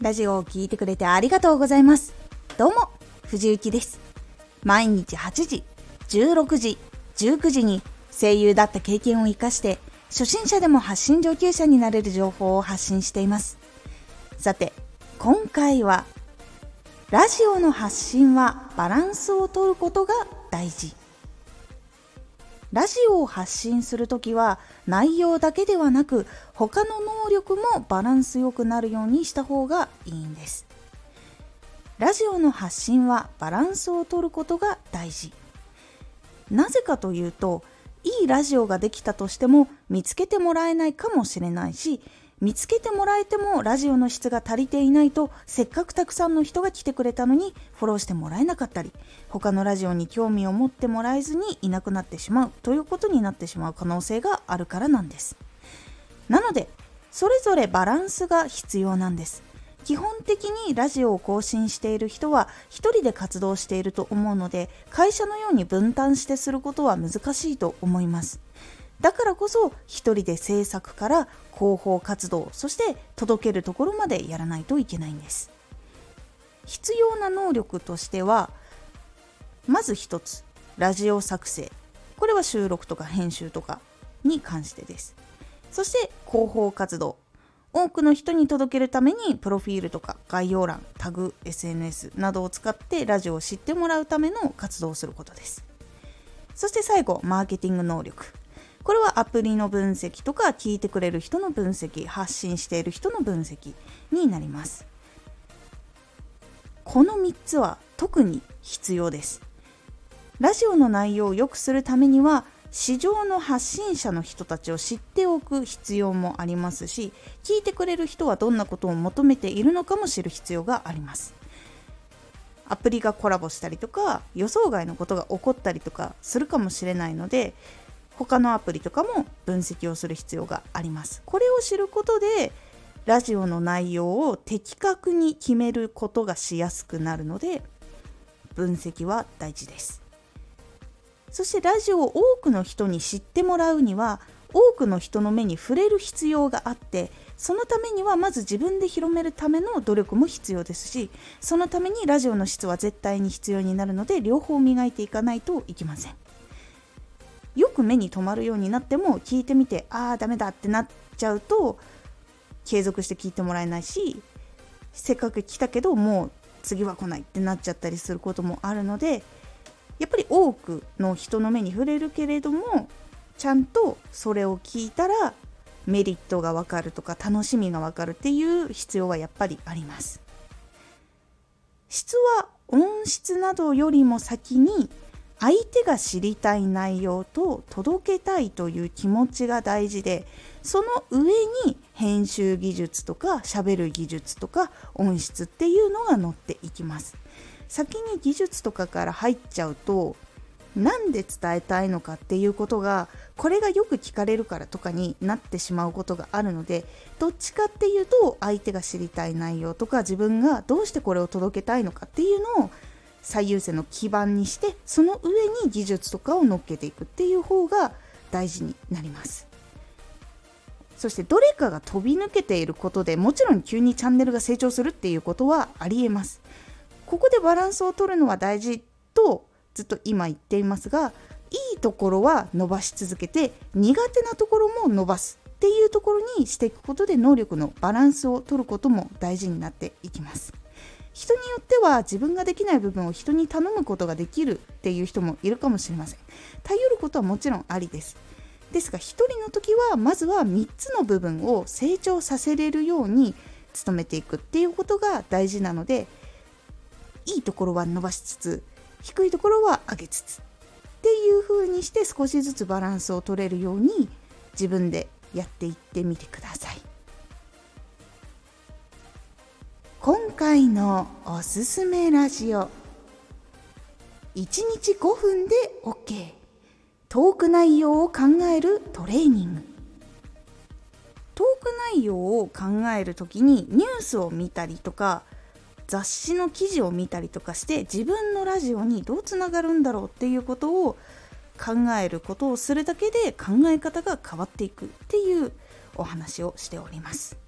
ラジオを聴いてくれてありがとうございます。どうも、藤幸です。毎日8時、16時、19時に声優だった経験を活かして、初心者でも発信上級者になれる情報を発信しています。さて、今回は、ラジオの発信はバランスをとることが大事。ラジオを発信するときは内容だけではなく他の能力もバランスよくなるようにした方がいいんです。ラジオの発信はバランスをとることが大事。なぜかというといいラジオができたとしても見つけてもらえないかもしれないし見つけてもらえてもラジオの質が足りていないとせっかくたくさんの人が来てくれたのにフォローしてもらえなかったり他のラジオに興味を持ってもらえずにいなくなってしまうということになってしまう可能性があるからなんです。なのでそれぞれバランスが必要なんです。基本的にラジオを更新している人は一人で活動していると思うので会社のように分担してすることは難しいと思います。だからこそ一人で制作から広報活動そして届けるところまでやらないといけないんです。必要な能力としてはまず一つラジオ作成。これは収録とか編集とかに関してです。そして広報活動。多くの人に届けるためにプロフィールとか概要欄タグ SNS などを使ってラジオを知ってもらうための活動をすることです。そして最後マーケティング能力。これはアプリの分析とか聞いてくれる人の分析発信している人の分析になります。この3つは特に必要です。ラジオの内容を良くするためには市場の発信者の人たちを知っておく必要もありますし聞いてくれる人はどんなことを求めているのかも知る必要があります。アプリがコラボしたりとか予想外のことが起こったりとかするかもしれないので他のアプリとかも分析をする必要があります。これを知ることでラジオの内容を的確に決めることがしやすくなるので分析は大事です。そしてラジオを多くの人に知ってもらうには多くの人の目に触れる必要があってそのためにはまず自分で広めるための努力も必要ですしそのためにラジオの質は絶対に必要になるので両方磨いていかないといけません。よく目に留まるようになっても聞いてみてああダメだってなっちゃうと継続して聞いてもらえないしせっかく来たけどもう次は来ないってなっちゃったりすることもあるのでやっぱり多くの人の目に触れるけれどもちゃんとそれを聞いたらメリットがわかるとか楽しみがわかるっていう必要はやっぱりあります。質は音質などよりも先に相手が知りたい内容と届けたいという気持ちが大事でその上に編集技術とか喋る技術とか音質っていうのが載っていきます。先に技術とかから入っちゃうと何で伝えたいのかっていうことがこれがよく聞かれるからとかになってしまうことがあるのでどっちかっていうと相手が知りたい内容とか自分がどうしてこれを届けたいのかっていうのを最優先の基盤にしてその上に技術とかを乗っけていくっていう方が大事になります。そしてどれかが飛び抜けていることでもちろん急にチャンネルが成長するっていうことはありえます。ここでバランスを取るのは大事とずっと今言っていますがいいところは伸ばし続けて苦手なところも伸ばすっていうところにしていくことで能力のバランスを取ることも大事になっていきます。人によっては自分ができない部分を人に頼むことができるっていう人もいるかもしれません頼ることはもちろんありですですが1人の時はまずは3つの部分を成長させれるように努めていくっていうことが大事なのでいいところは伸ばしつつ低いところは上げつつっていう風にして少しずつバランスを取れるように自分でやっていってみてください。今回のおすすめラジオ。1日5分で OK トーク内容を考えるトレーニング。トーク内容を考える時にニュースを見たりとか雑誌の記事を見たりとかして自分のラジオにどうつながるんだろうっていうことを考えることをするだけで考え方が変わっていくっていうお話をしております。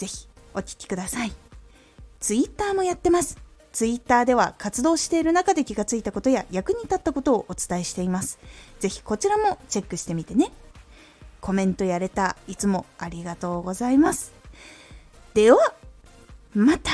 ぜひお聴きくださいツイッターもやってますツイッターでは活動している中で気がついたことや役に立ったことをお伝えしています。ぜひこちらもチェックしてみてね。コメントやれたいつもありがとうございます。では、また